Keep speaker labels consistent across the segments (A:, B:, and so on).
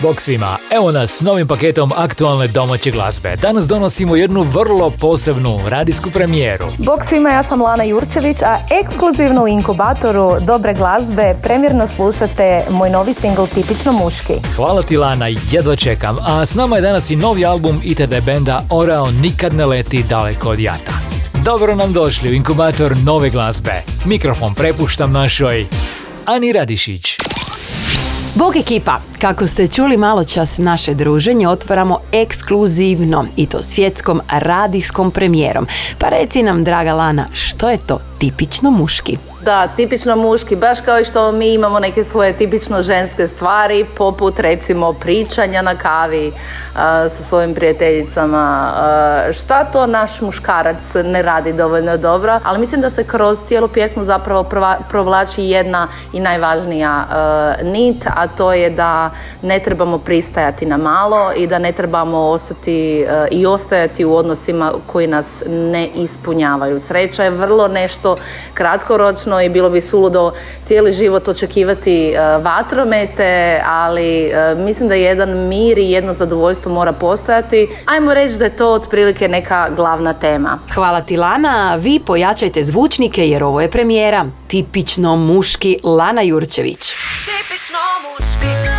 A: Bog svima, evo nas s novim paketom aktualne domaće glazbe. Danas donosimo jednu vrlo posebnu radijsku premijeru.
B: Bog svima, ja sam Lana Jurčević, a ekskluzivno u inkubatoru dobre glazbe premjerno slušate moj novi singl Tipično muški.
A: Hvala ti Lana, jedva čekam. A s nama je danas i novi album ITD benda Orao nikad ne leti daleko od jata. Dobro nam došli u inkubator nove glazbe. Mikrofon prepuštam našoj Ani Radišić.
C: Bog ekipa, kako ste čuli malo čas naše druženje, otvaramo ekskluzivno i to svjetskom radijskom premijerom. Pa reci nam, draga Lana, što je to tipično muški?
B: Da, tipično muški, baš kao i što mi imamo neke svoje tipično ženske stvari, poput recimo pričanja na kavi sa svojim prijateljicama. šta to naš muškarac ne radi dovoljno dobro, ali mislim da se kroz cijelu pjesmu zapravo provlači jedna i najvažnija nit, a to je da ne trebamo pristajati na malo i da ne trebamo ostati i ostajati u odnosima koji nas ne ispunjavaju. Sreća je vrlo nešto kratkoročno i bilo bi suludo cijeli život očekivati vatromete, ali mislim da jedan mir i jedno zadovoljstvo mora postojati. Ajmo reći da je to otprilike neka glavna tema.
C: Hvala ti Lana, vi pojačajte zvučnike jer ovo je premijera. Tipično muški Lana Jurčević. Tipično muški.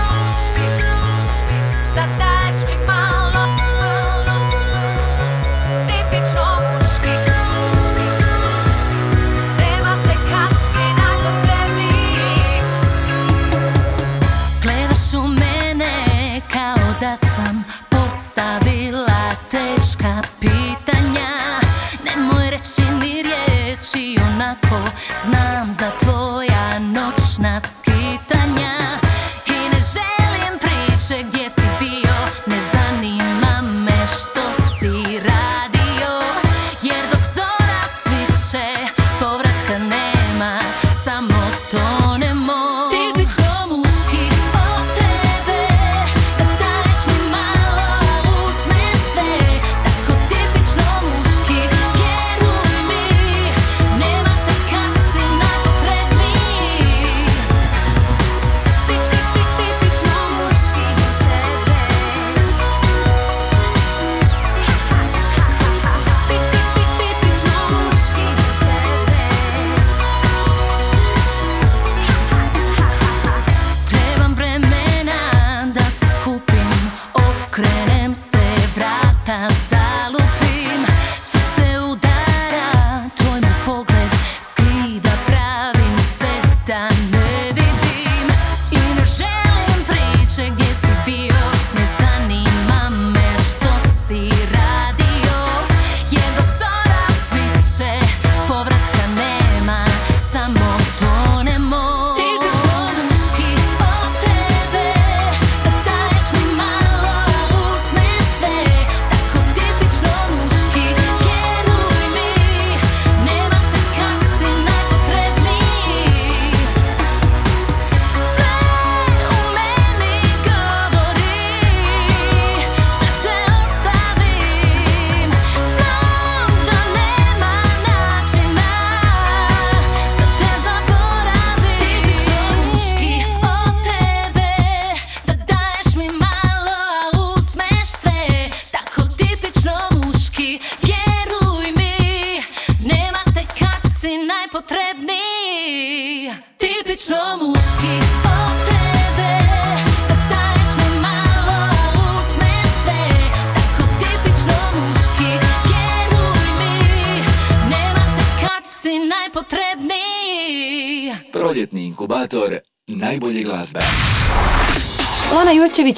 A: Inkubator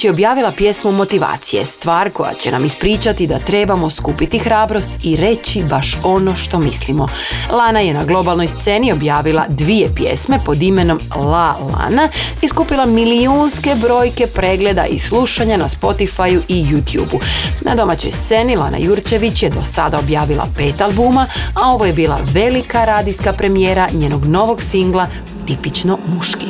C: Je objavila pjesmu Motivacije, stvar koja će nam ispričati da trebamo skupiti hrabrost i reći baš ono što mislimo. Lana je na globalnoj sceni objavila dvije pjesme pod imenom La Lana i skupila milijunske brojke pregleda i slušanja na Spotifyu i YouTubeu. Na domaćoj sceni Lana Jurčević je do sada objavila pet albuma, a ovo je bila velika radijska premijera njenog novog singla tipično muški.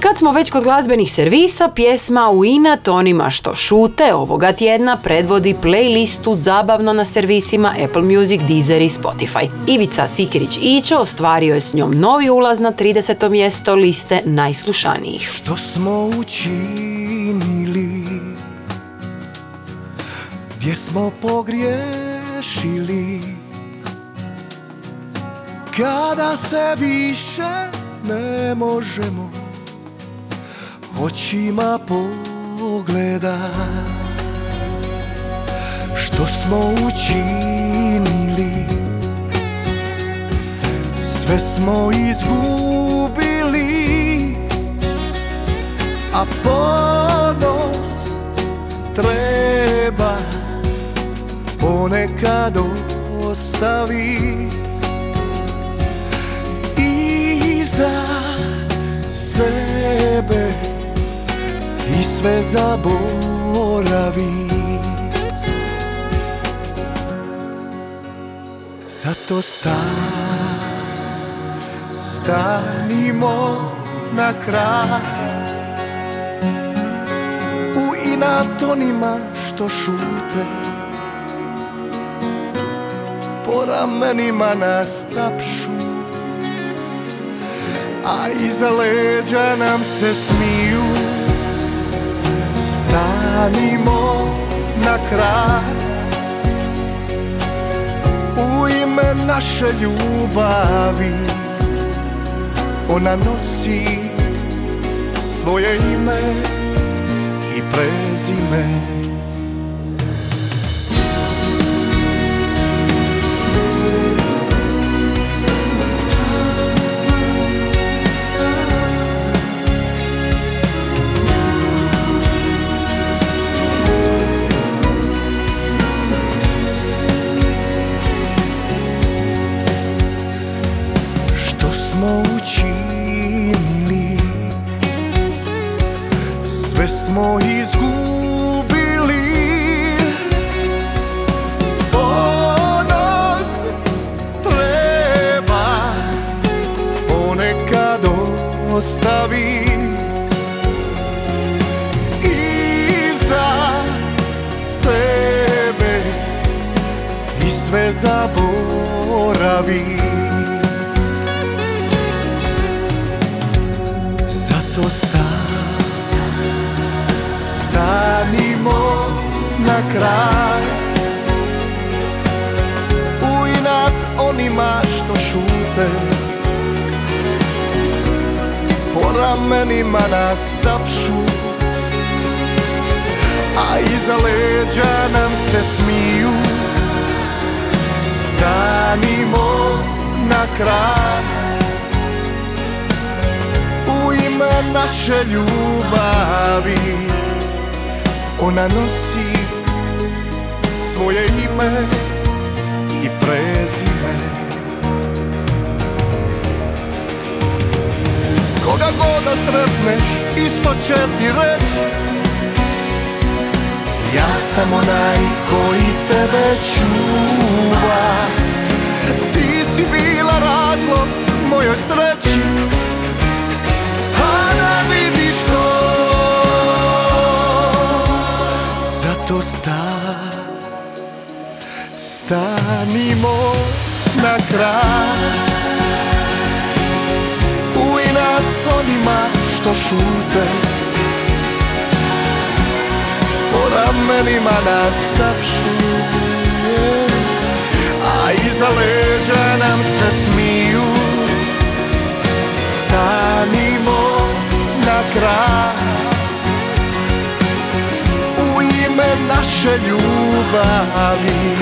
C: Kad smo već kod glazbenih servisa, pjesma u inat onima što šute ovoga tjedna predvodi playlistu zabavno na servisima Apple Music, Deezer i Spotify. Ivica Sikirić Ićo ostvario je s njom novi ulaz na 30. mjesto liste najslušanijih.
D: Što smo učinili Gdje smo pogriješili Kada se više ne možemo Očima pogledat Što smo učinili? Sve smo izgubili A ponos treba ponekad ostavit Iza sebe i sve zaboravit. Zato stan, stanimo na kraj. U inat onima što šute Po ramenima nas A iza leđa nam se smiju. Stanimo na kraj. U ime naše ljubavi Ona nosi svoje ime i prezime ramenima nas tapšu A iza leđa nam se smiju. Stanimo na kraj. U ime naše ljubavi Ona nosi svoje ime i prezime Koga god da sretneš, isto će ti reć. Ja sam onaj koji tebe čuva. Ti si bila razlog mojoj sreći. A ne vidiš to Zato stan, stanimo na kraj onima što šute. Po ramenima nas tapšu A iza leđa nam se smiju. Stanimo na kraj. U ime naše ljubavi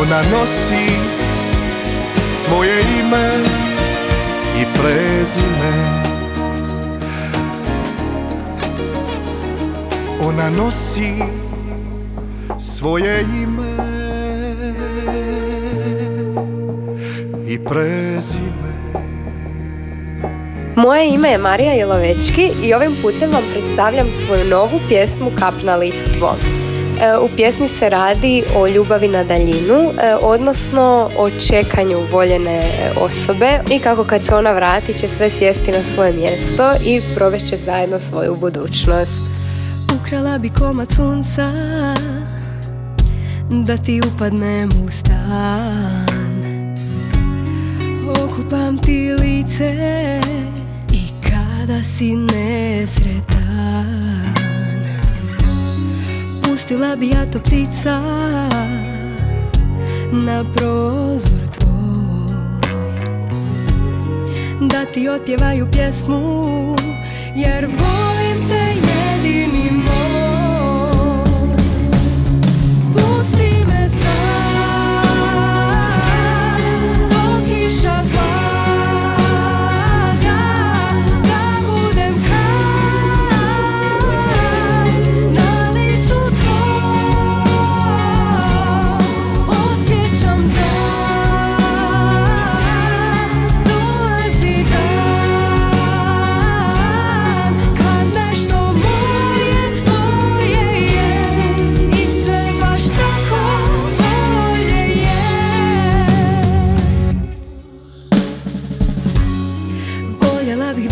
D: Ona nosi svoje ime i prezime
E: Ona nosi svoje ime i prezime
F: Moje ime je Marija Jelovečki i ovim putem vam predstavljam svoju novu pjesmu Kap na licu tvoj. E, U pjesmi se radi o ljubavi na daljinu, e, odnosno o čekanju voljene osobe i kako kad se ona vrati će sve sjesti na svoje mjesto i provešće zajedno svoju budućnost.
G: Ukrala bi komad sunca Da ti upadnem u stan Okupam ti lice I kada si nesretan Pustila bi ja to ptica Na prozor tvoj. Da ti otpjevaju pjesmu Jer volim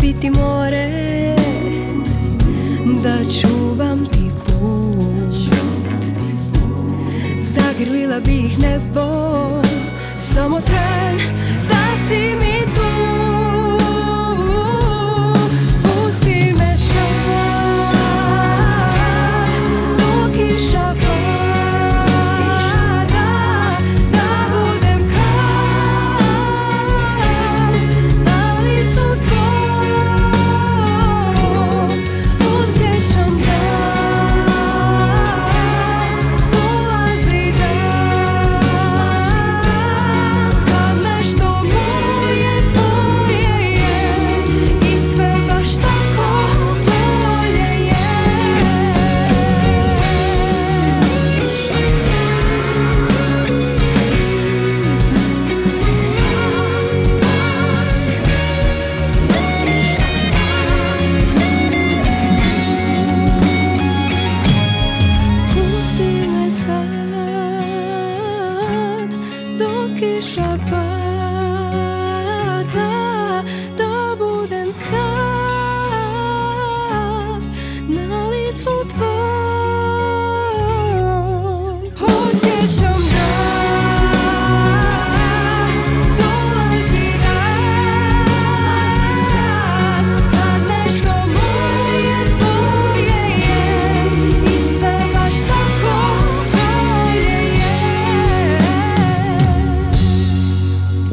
G: biti more Da čuvam ti put. Zagrlila bih nebo Samo tren da si mi tu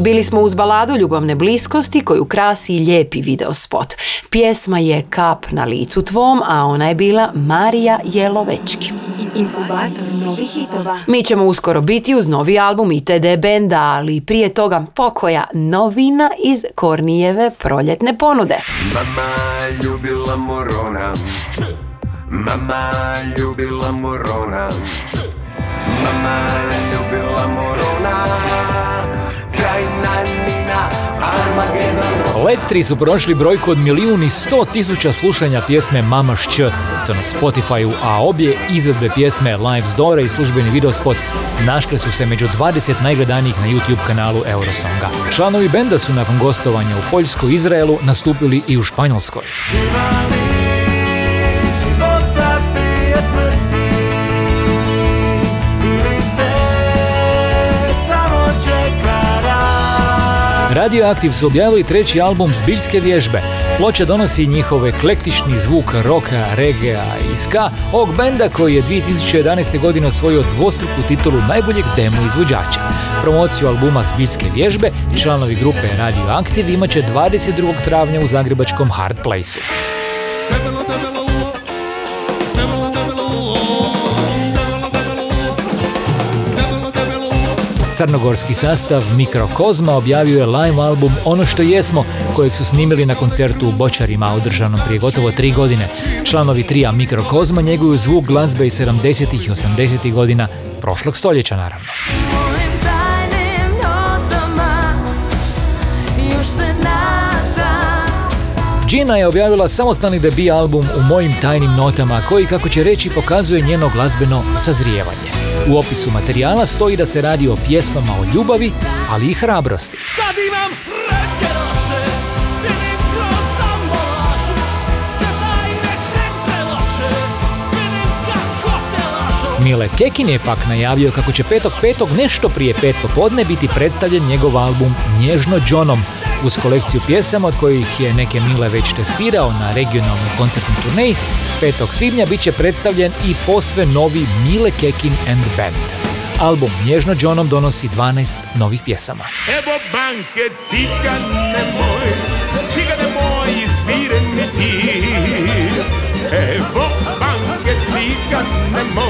C: Bili smo uz baladu ljubavne bliskosti koju krasi lijepi video spot. Pjesma je Kap na licu tvom, a ona je bila Marija Jelovečki.
H: Inkubator novih hitova.
C: Mi ćemo uskoro biti uz novi album ITD benda, ali prije toga pokoja novina iz Kornijeve proljetne ponude.
D: Mama ljubila morona Mama ljubila morona Mama ljubila morona
I: Led 3 su prošli brojku od milijun i sto tisuća slušanja pjesme Mama Šć, to na Spotifyu, a obje izvedbe pjesme Live's Dore i službeni videospot našle su se među 20 najgledanijih na YouTube kanalu Eurosonga. Članovi benda su nakon gostovanja u Poljskoj i Izraelu nastupili i u Španjolskoj. Radioaktiv su objavili treći album Zbiljske vježbe. Ploča donosi njihov eklektični zvuk roka, regea i ska ovog benda koji je 2011. godine osvojio dvostruku titulu najboljeg demo izvođača. Promociju albuma Zbiljske vježbe članovi grupe Radioaktiv imat će 22. travnja u zagrebačkom Hard Placeu. Crnogorski sastav Mikrokozma objavio je live album Ono što jesmo, kojeg su snimili na koncertu u Bočarima održanom prije gotovo tri godine. Članovi trija Mikrokozma njeguju zvuk glazbe iz 70. i 80. godina prošlog stoljeća naravno. Gina je objavila samostalni debi album u mojim tajnim notama koji, kako će reći, pokazuje njeno glazbeno sazrijevanje. U opisu materijala stoji da se radi o pjesmama o ljubavi, ali i hrabrosti.
J: Kad imam
I: Mile Kekin je pak najavio kako će 5.5. nešto prije pet popodne biti predstavljen njegov album Nježno Johnom uz kolekciju pjesama od kojih je neke Mile već testirao na regionalnoj koncertnoj turneji. 5. svibnja bit će predstavljen i posve novi Mile Kekin and Band. Album Nježno Johnom donosi 12 novih pjesama.
J: Evo banke, cigane moj Cigane moj, svireni ti Evo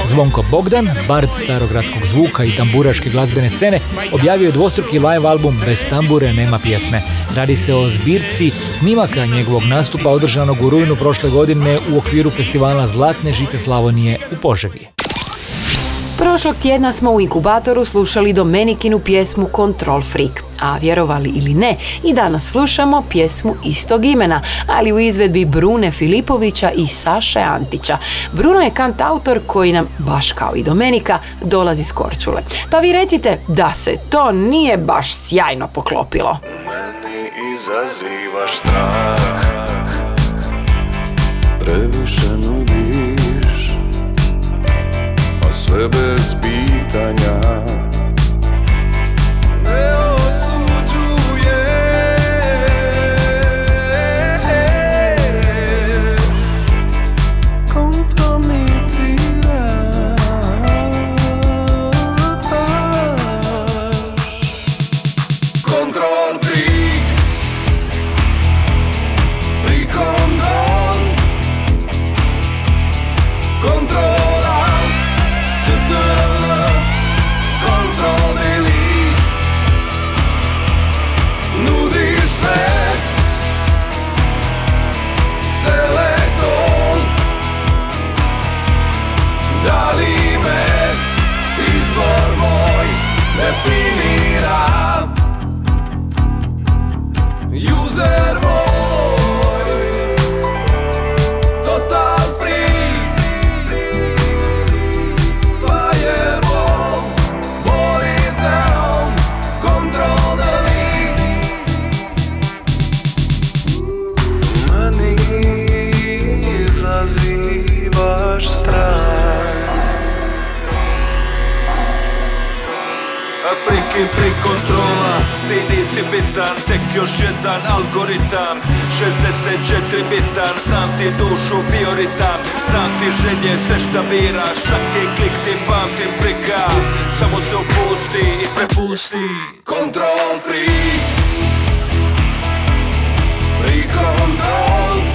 I: Zvonko Bogdan, bard starogradskog zvuka i tamburaške glazbene scene, objavio je dvostruki live album Bez tambure nema pjesme. Radi se o zbirci snimaka njegovog nastupa održanog u rujnu prošle godine u okviru festivala Zlatne žice Slavonije u Požegi.
C: Prošlog tjedna smo u inkubatoru slušali Domenikinu pjesmu Control Freak, a vjerovali ili ne, i danas slušamo pjesmu istog imena, ali u izvedbi Brune Filipovića i Saše Antića. Bruno je kantautor koji nam, baš kao i Domenika, dolazi s Korčule. Pa vi recite da se to nije baš sjajno poklopilo.
K: izazivaš strah Previše sve bez pitanja
J: tek još jedan algoritam. 64 bitan, znam ti dušu bioritam Znam ti želje, sve šta biraš Svaki klik ti pamtim prika. Samo se opusti i prepusti.
K: Control freak. Free control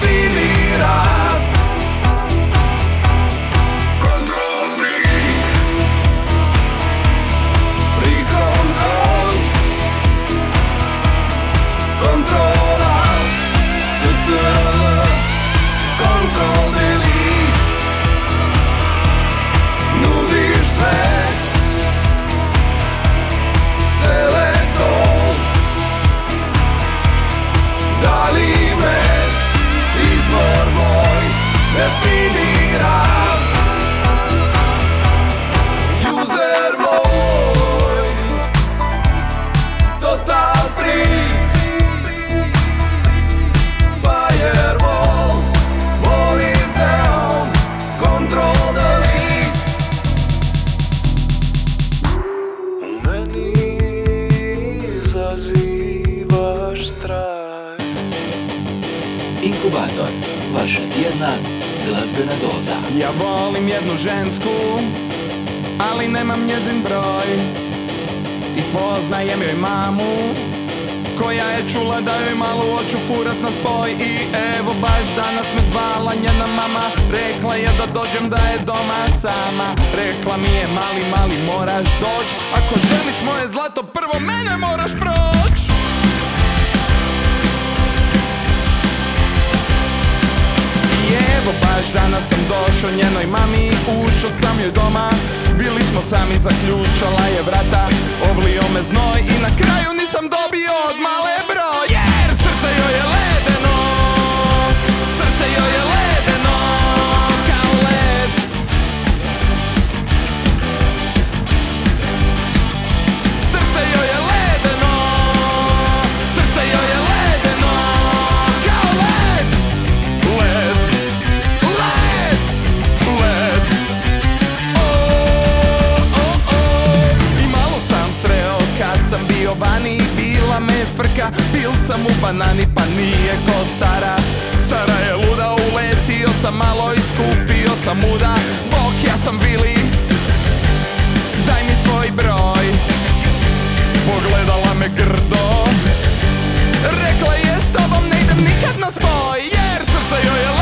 L: feeling glazbena doza.
E: Ja volim jednu žensku, ali nemam njezin broj. I poznajem joj mamu, koja je čula da joj malo hoću furat na spoj. I evo baš danas me zvala njena mama. Rekla je da dođem da je doma sama. Rekla mi je mali, mali moraš doć. Ako želiš moje zlato prvo mene moraš proć Evo baš danas sam došao njenoj mami. Ušao sam joj doma. Bili smo sami, zaključala je vrata. Oblio me znoj i na kraju nisam dobio od male broj frka, bil sam u banani Pa nije ko stara. Stara je luda, uletio sam malo i skupio sam muda. Bok, ja sam Vili Daj mi svoj broj. Pogledala me grdo. Rekla je s tobom ne idem nikad na spoj Jer srce joj je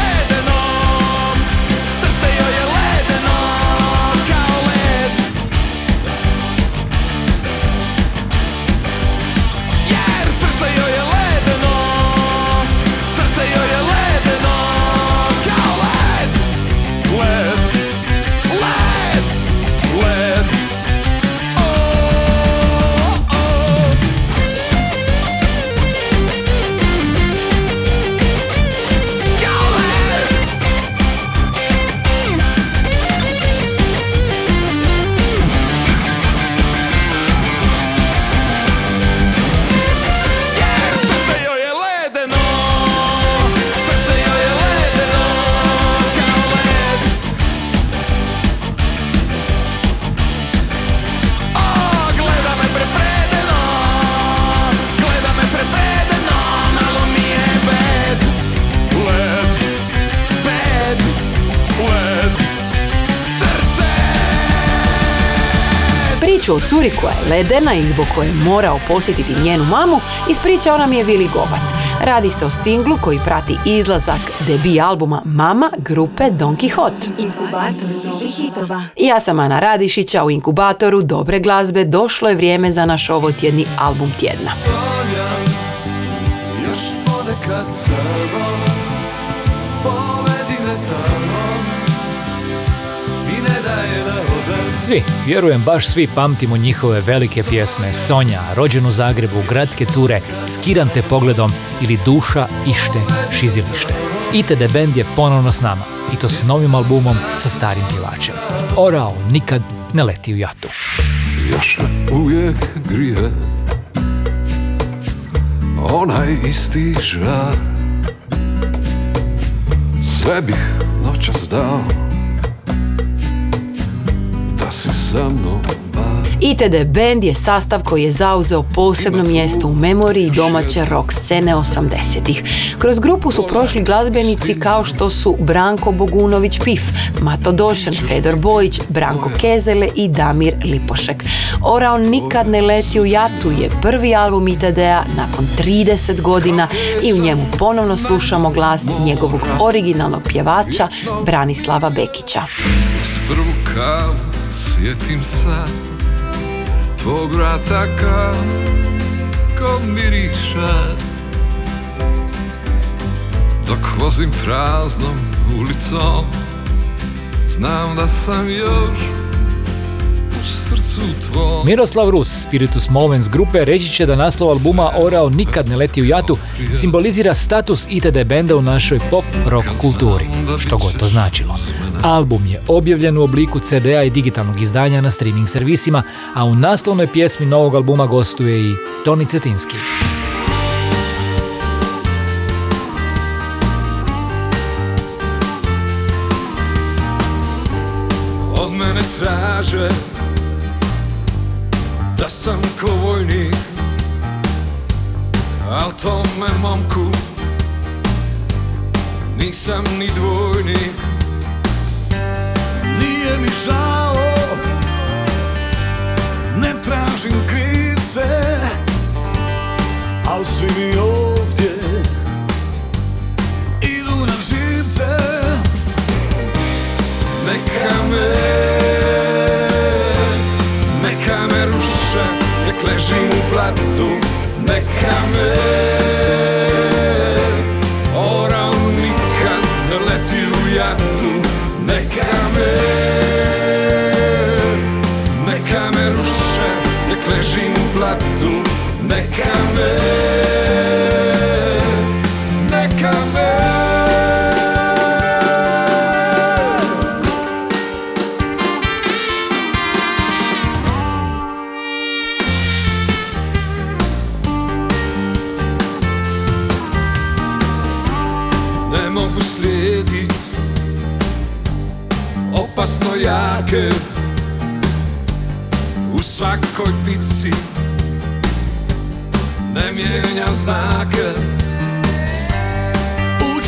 C: Priču o curi koja je ledena i zbog koje je morao posjetiti njenu mamu ispričao nam je Vili Gobac. Radi se o singlu koji prati izlazak debi albuma Mama grupe Don Quixote.
H: Inkubator novih hitova.
C: Ja sam Ana Radišića u inkubatoru dobre glazbe. Došlo je vrijeme za naš ovotjedni album tjedna.
D: Sanjam još ponekad s
I: Svi, vjerujem baš svi pamtimo njihove velike pjesme Sonja, Rođen u Zagrebu, Gradske cure, Skiram te pogledom ili Duša, Ište, Šizilište. ITD Band je ponovno s nama i to s novim albumom sa starim pjevačem. Orao nikad ne leti u jatu.
D: Još uvijek grije Onaj isti žar Sve bih noćas dao Da si sa mnom bar
C: ITD Band je sastav koji je zauzeo posebno mjesto u memoriji domaće rock scene 80-ih. Kroz grupu su prošli glazbenici kao što su Branko Bogunović Pif, Mato Došan, Fedor Bojić, Branko Kezele i Damir Lipošek. Orao nikad ne leti u jatu je prvi album ITD-a nakon 30 godina i u njemu ponovno slušamo glas njegovog originalnog pjevača Branislava Bekića.
D: Prvu kavu sjetim se Tvog vrataka ko miriše Dok vozim praznom ulicom Znam da sam još srcu tvom
I: Miroslav Rus, Spiritus Movens grupe, reći će da naslov albuma Orao nikad ne leti u jatu simbolizira status ITD benda u našoj pop rock kulturi, što god to značilo. Album je objavljen u obliku CD-a i digitalnog izdanja na streaming servisima, a u naslovnoj pjesmi novog albuma gostuje i Toni Cetinski.
D: Od mene traže sam ko vojnik Al tome momku
K: nisam ni dvojnik.
M: Nije mi žao Ne tražim krivce Al svi mi
K: ležim u blatu Neka me, Ne mijenjam znake.
M: U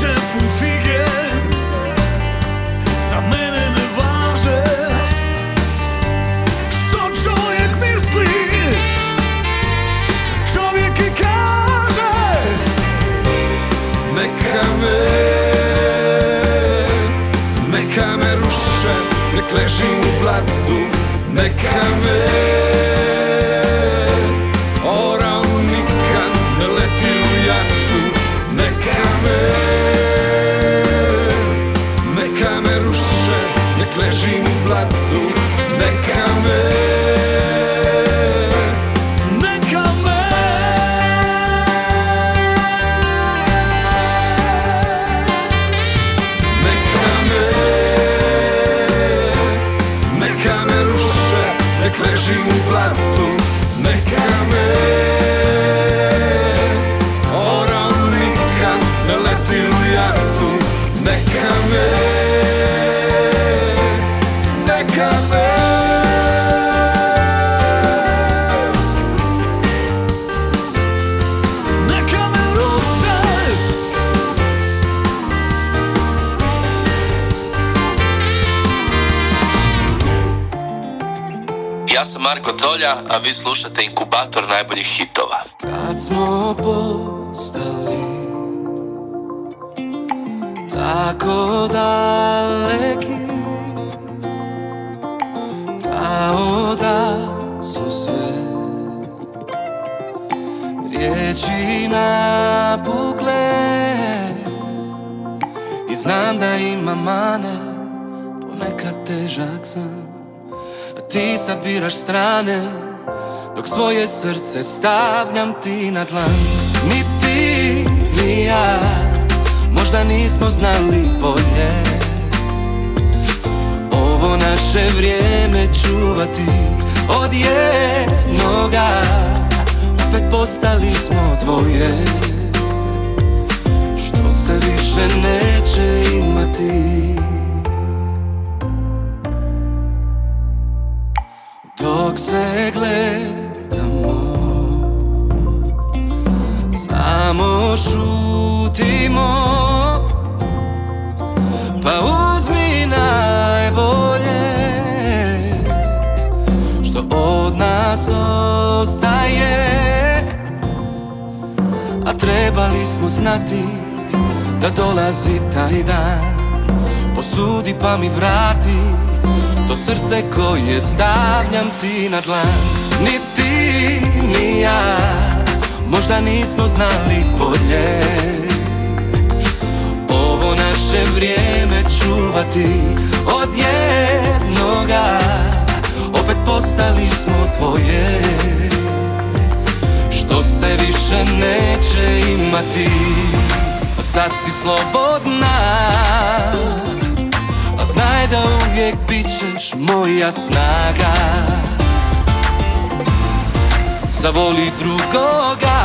M: Za mene ne važe. Što misli? I kaže
K: Neka me Neka me ruše Nek ležim u blatu Neka me
N: sam Marko Tolja, a vi slušate inkubator najboljih hitova.
O: Kad smo postali tako daleki Kao da su sve riječi napukle I znam da ima mane, ti sad biraš strane dok svoje srce stavljam ti na dlan. Ni ti, ni ja Možda nismo znali bolje. Ovo naše vrijeme čuvati Od jednoga Opet postali smo dvoje. Što se više neće imati Dok se gledamo Samo šutimo. Pa uzmi najbolje Što od nas ostaje. A trebali smo znati Da dolazi taj dan. Posudi pa mi vrati srce koje stavljam ti na dlan. Ni ti, ni ja Možda nismo znali bolje. Ovo naše vrijeme čuvati Od jednoga Opet postali smo tvoje. Što se više neće imati Sad si slobodna znaj da uvijek bit ćeš moja snaga. Zavoli drugoga.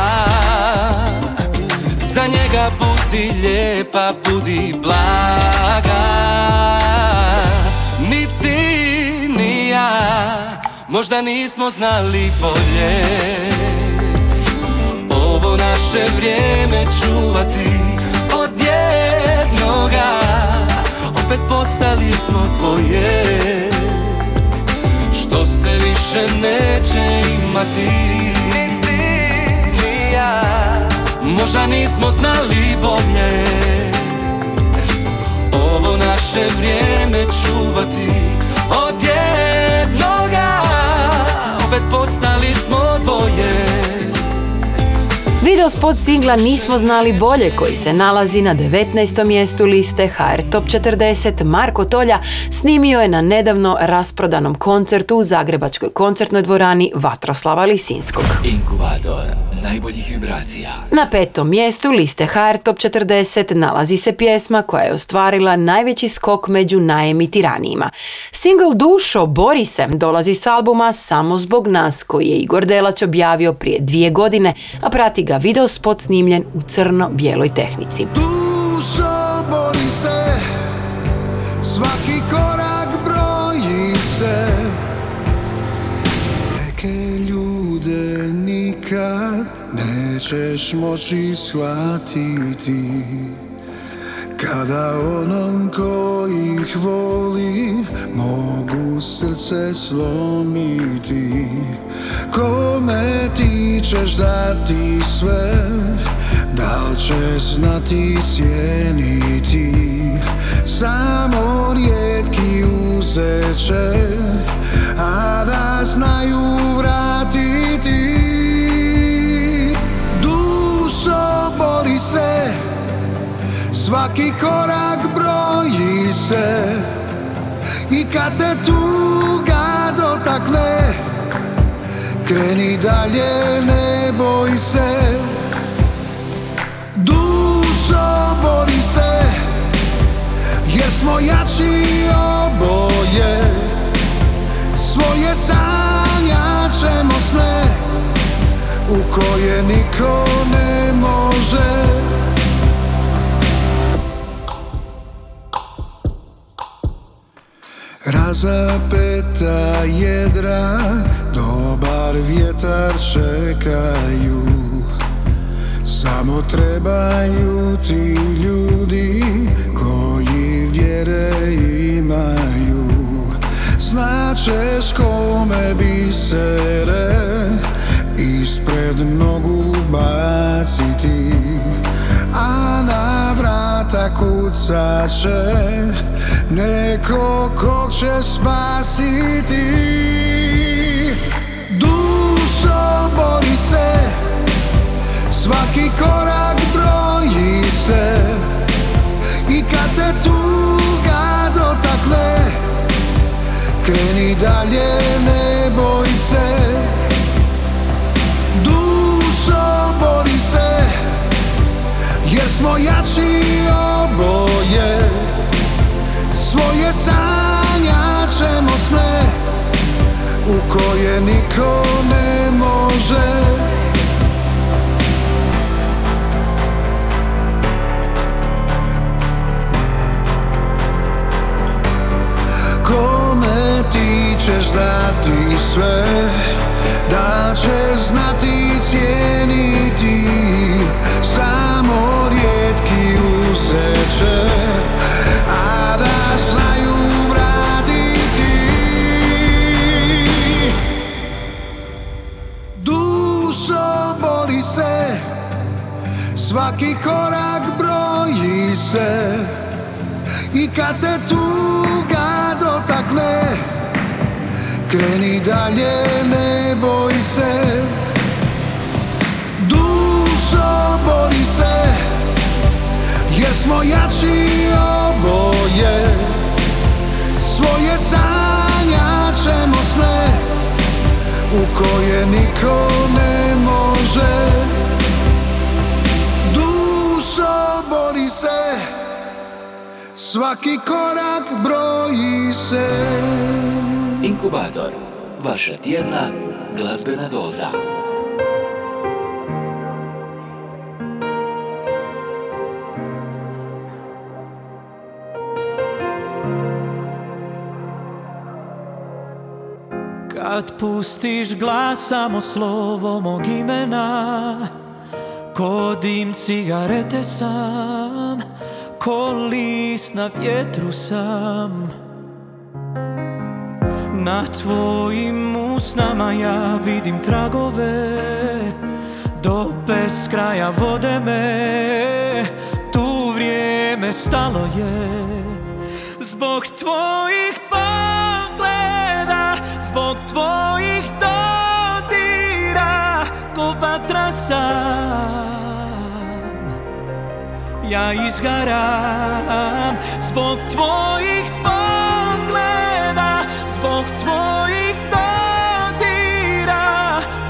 O: Za njega budi lijepa, budi blaga. Ni ti, ni ja Možda nismo znali bolje. Ovo naše vrijeme čuvati Od jednoga postali smo dvoje Što se više neće imati. Možda nismo znali bolje. Ovo naše vrijeme čuvati
C: Video spot singla Nismo znali bolje koji se nalazi na 19. mjestu liste HR Top 40 Marko Tolja snimio je na nedavno rasprodanom koncertu u Zagrebačkoj koncertnoj dvorani Vatroslava Lisinskog.
L: Inkubator najboljih vibracija.
C: Na petom mjestu liste HR Top 40 nalazi se pjesma koja je ostvarila najveći skok među najemitiranijima. Single Dušo Bori se dolazi s albuma Samo zbog nas koji je Igor Delać objavio prije dvije godine, a prati ga video spot snimljen u crno-bijeloj tehnici.
D: Dušo bori se Svaki korak broji se Neke ljude nikad Nećeš moći shvatiti Kada onom kojih voli Mogu srce slomiti. Kome ti ćeš dati sve? Da li će znati cijeniti? Samo rijetki uzet će A da znaju vratiti Svaki korak broji se I kad te tuga dotakne Kreni dalje, ne boj se. Dušo bori se Jer smo jači oboje. Svoje sanjat ćemo sne U koje niko ne može Razapeta jedra Dobar vjetar čekaju. Samo trebaju ti ljudi Koji vjere imaju. Značeš kome bisere Ispred nogu baciti A na vrata kucaće Neko kog će spasiti. Dušo bori se. Svaki korak broji se. I kad te tuga dotakne Kreni dalje, ne boj se. Dušo bori se Jer smo jači oboje Svoje sanjat ćemo sne U koje niko ne može. Kome ti ćeš dati sve Da će znati cijeniti Samo rijetki uzet Svaki korak broji se I kad te tuga dotakne Kreni dalje, ne boj se. Dušo bori se Jer smo jači oboje. Svoje sanjat ćemo sne U koje niko ne može se Svaki korak broji se
L: Inkubator, vaša tjedna glazbena doza.
M: Kad pustiš glas samo slovo mog imena Ko dim cigarete sam ko list na vjetru sam Na tvojim usnama ja vidim tragove Do beskraja vode me. Tu vrijeme stalo je Zbog tvojih pogleda Zbog tvojih dodira Ko vatra sam Ja izgaram Zbog tvojih pogleda Zbog tvojih dodira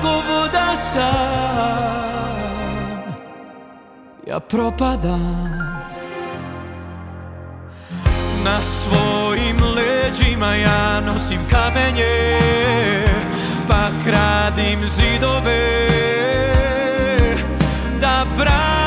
M: Ko voda sam. Ja propadam Na svojim leđima ja nosim kamenje Pa kradim zidove Da brane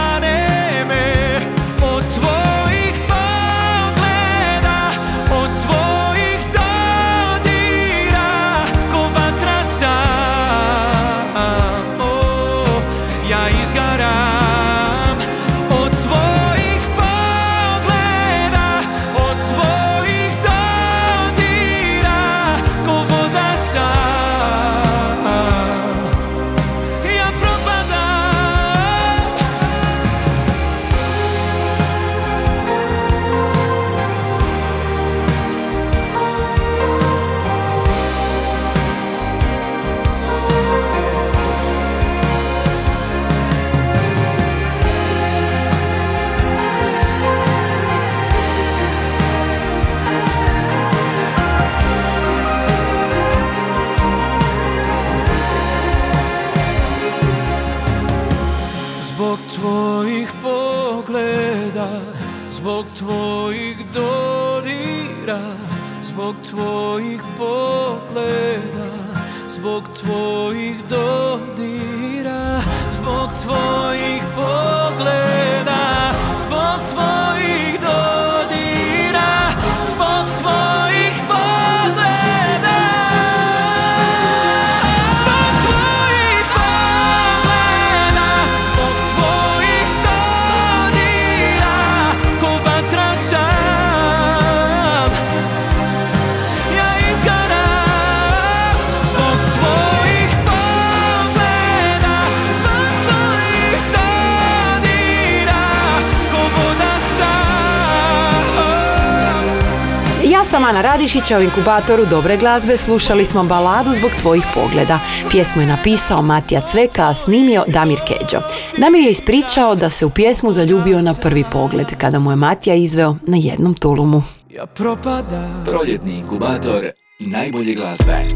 P: Radišića u inkubatoru dobre glazbe slušali smo baladu zbog tvojih pogleda. Pjesmu je napisao Matija Cveka, a snimio Damir Keđo. Damir je ispričao da se u pjesmu zaljubio na prvi pogled, kada mu je Matija izveo na jednom tulumu.
M: Ja propadam
L: Proljetni inkubator najbolje glazbe.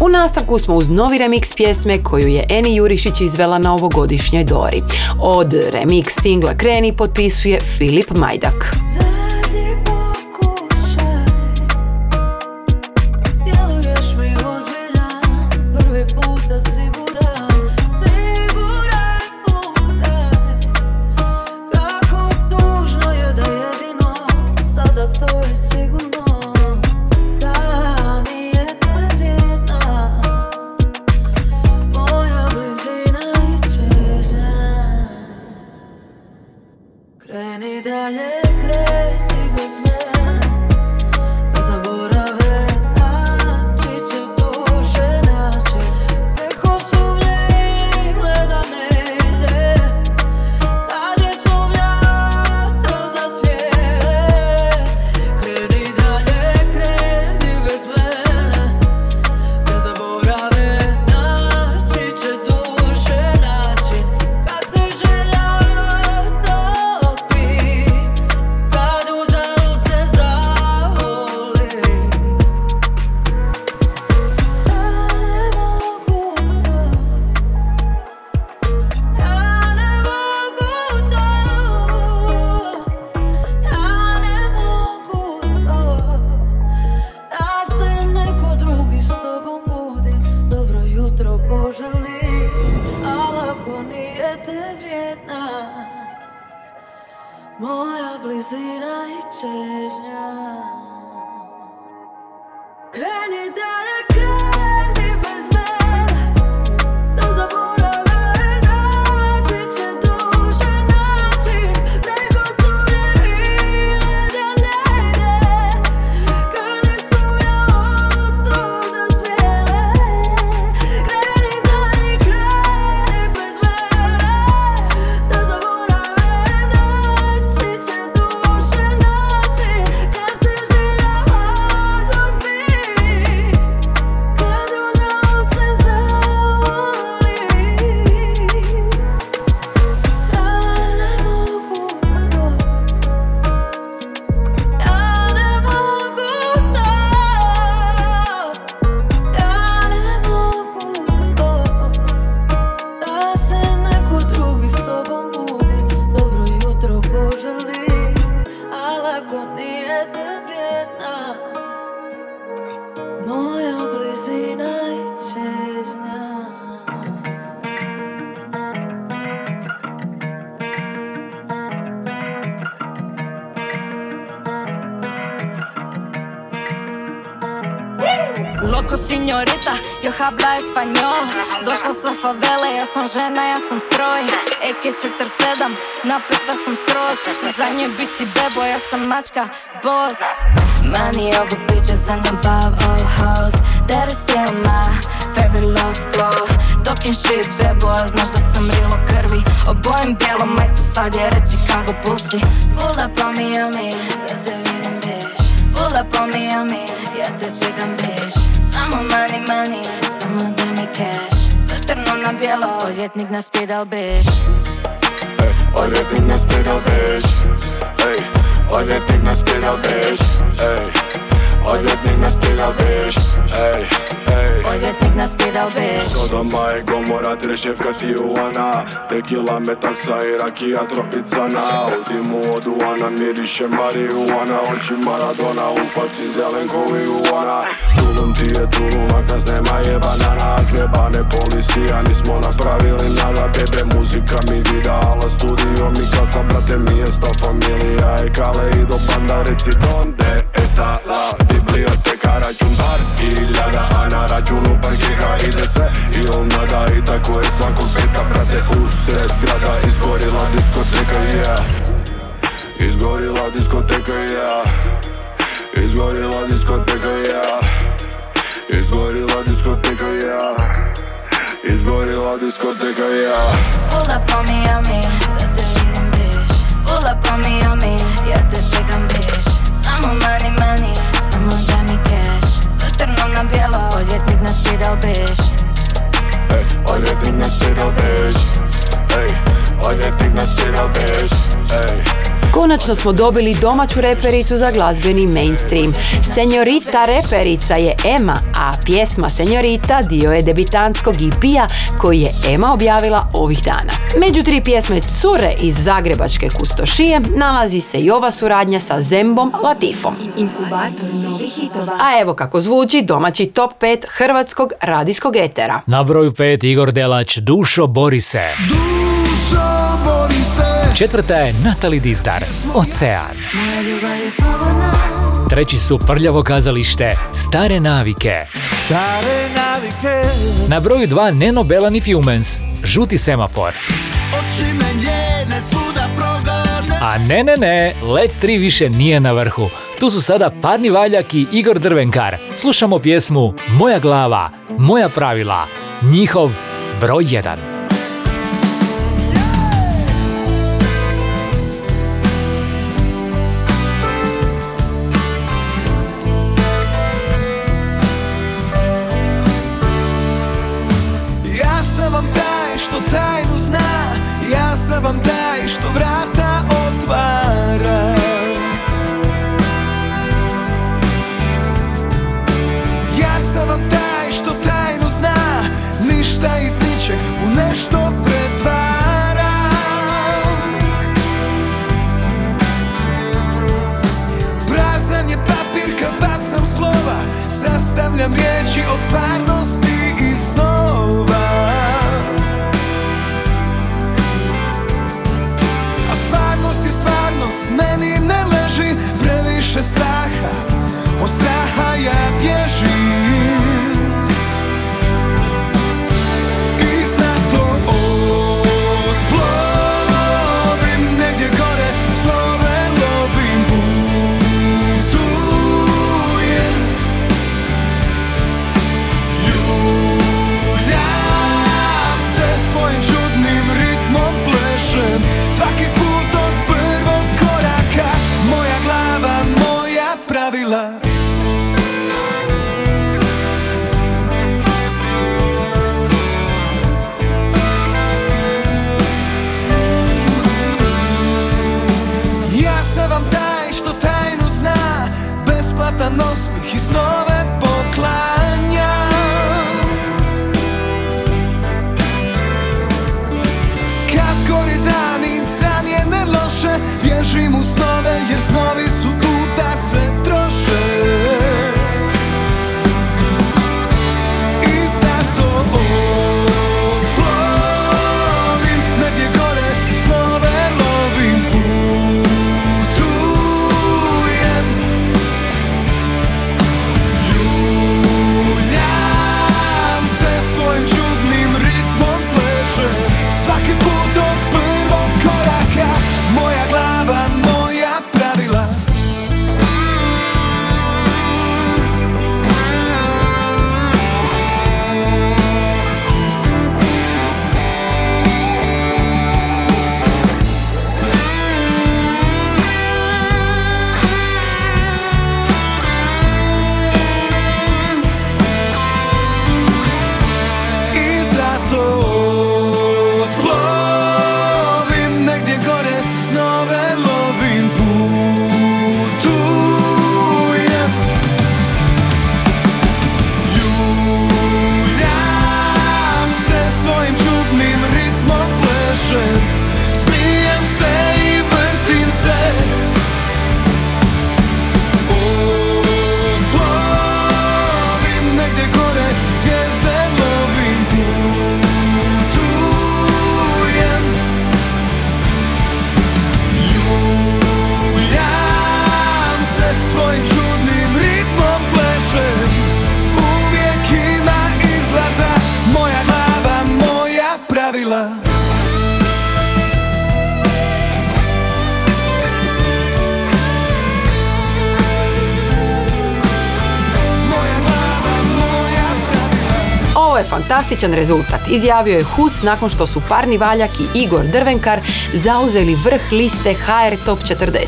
P: U nastavku smo uz novi remix pjesme koju je Eni Jurišić izvela na ovogodišnjoj Dori. Od remix singla Kreni potpisuje Filip Majdak.
A: Español Došla sa favele, ja sam žena, ja sam stroj. AK-47, napeta sam skroz. Na zadnjoj bici bebo, ja sam mačka, boss. Mani ovo bitch is an above all hoes That is still my favorite love school Talking shit bebo, a znaš da sam rilo krvi. Obojem bijelom majcu, sad je reci kako pusi Pull up on me, on me, da te vidim biš Pull up on me, on ja te čekam biš Samo money, money, samo daj mi cash. Sve crno na bijelo, odvjetnik nas pidal biš
Q: Odvjetnik nas pidal biš Ej, odvjetnik nas pidal biš Ej, odvjetnik nas pidal biš Ej, ej.
A: Odvjetnik nas pidal biš
Q: Sodoma i Gomora, Treševka, Tijuana. Tequila, metaksa i rakija tropicana U dimu od Uana miriše marihuana. Oči Maradona, u faci zelen ko Iguana Tulum ti je Tulum, a kas nema je banana. Ak ne bane policija, nismo napravili nada. Bebe, muzika mi vida, ala studio mi kasa Brate mi je sta familija. E kale i do banda Reci donde está la biblioteka Račun bar. Hiljada, a na računu parkira ide sve Il nada i tako je svakog petka Brate, usred grada izgorila diskoteka, yeah. Izgorila diskoteka, yeah. Izgorila diskoteka, yeah. Izgorila diskoteka, yeah. Izgorila diskoteka, yeah.
A: Pull up on me, on me, da te vidim biš Pull up on me, on me, ja
C: Konačno smo dobili domaću repericu za glazbeni mainstream. Senjorita reperica je Ema, a pjesma Senjorita dio je debitanskog EP-a koji je Ema objavila ovih dana. Među tri pjesme Cure iz Zagrebačke kustošije nalazi se i ova suradnja sa Zembom Latifom. A evo kako zvuči domaći top 5 hrvatskog radijskog etera.
I: Na broju 5 Igor Delać, Dušo bori se. Četvrta je Natali Dizdar, Ocean. Treći su Prljavo kazalište, Stare navike.
M: Stare navike
I: Na broju 2 Neno Belan i Fumens, Žuti semafor. A ne, ne, ne, Let 3 više nije na vrhu. Tu su sada Parni Valjak i Igor Drvenkar. Slušamo pjesmu Moja glava, moja pravila, njihov broj 1.
D: vrata otvara. Ja sam vam taj što tajnu zna Ništa iz
C: fantastičan rezultat, izjavio je Hus nakon što su Parni Valjak i Igor Drvenkar zauzeli vrh liste HR Top 40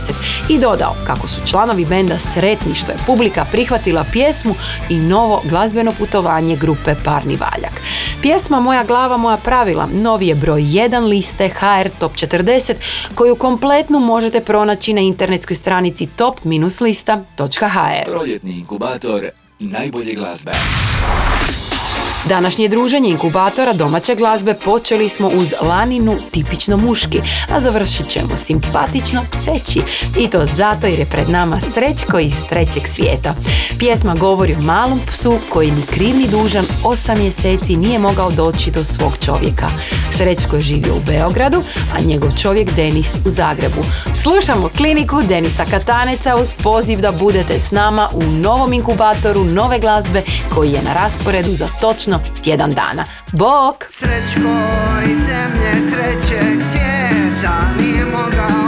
C: i dodao kako su članovi benda sretni što je publika prihvatila pjesmu i novo glazbeno putovanje grupe Parni Valjak. Pjesma Moja glava, moja pravila novi je broj 1 liste HR Top 40 koju kompletnu možete pronaći na internetskoj stranici top-lista.hr.
L: Proljetni inkubator najbolje glazbe.
C: Današnje druženje inkubatora domaće glazbe počeli smo uz Laninu tipično muški, a završit ćemo simpatično pseći. I to zato jer je pred nama Srećko iz trećeg svijeta. Pjesma govori o malom psu koji ni kriv ni dužan osam mjeseci nije mogao doći do svog čovjeka. Srećko je živio u Beogradu, a njegov čovjek Denis u Zagrebu. Slušamo kliniku Denisa Kataneca uz poziv da budete s nama u novom inkubatoru nove glazbe koji je na rasporedu za točno tjedan dana. Bok!
R: Srećko iz zemlje trećeg svijeta Nije mogao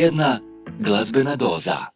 L: Tjedna glazbena doza.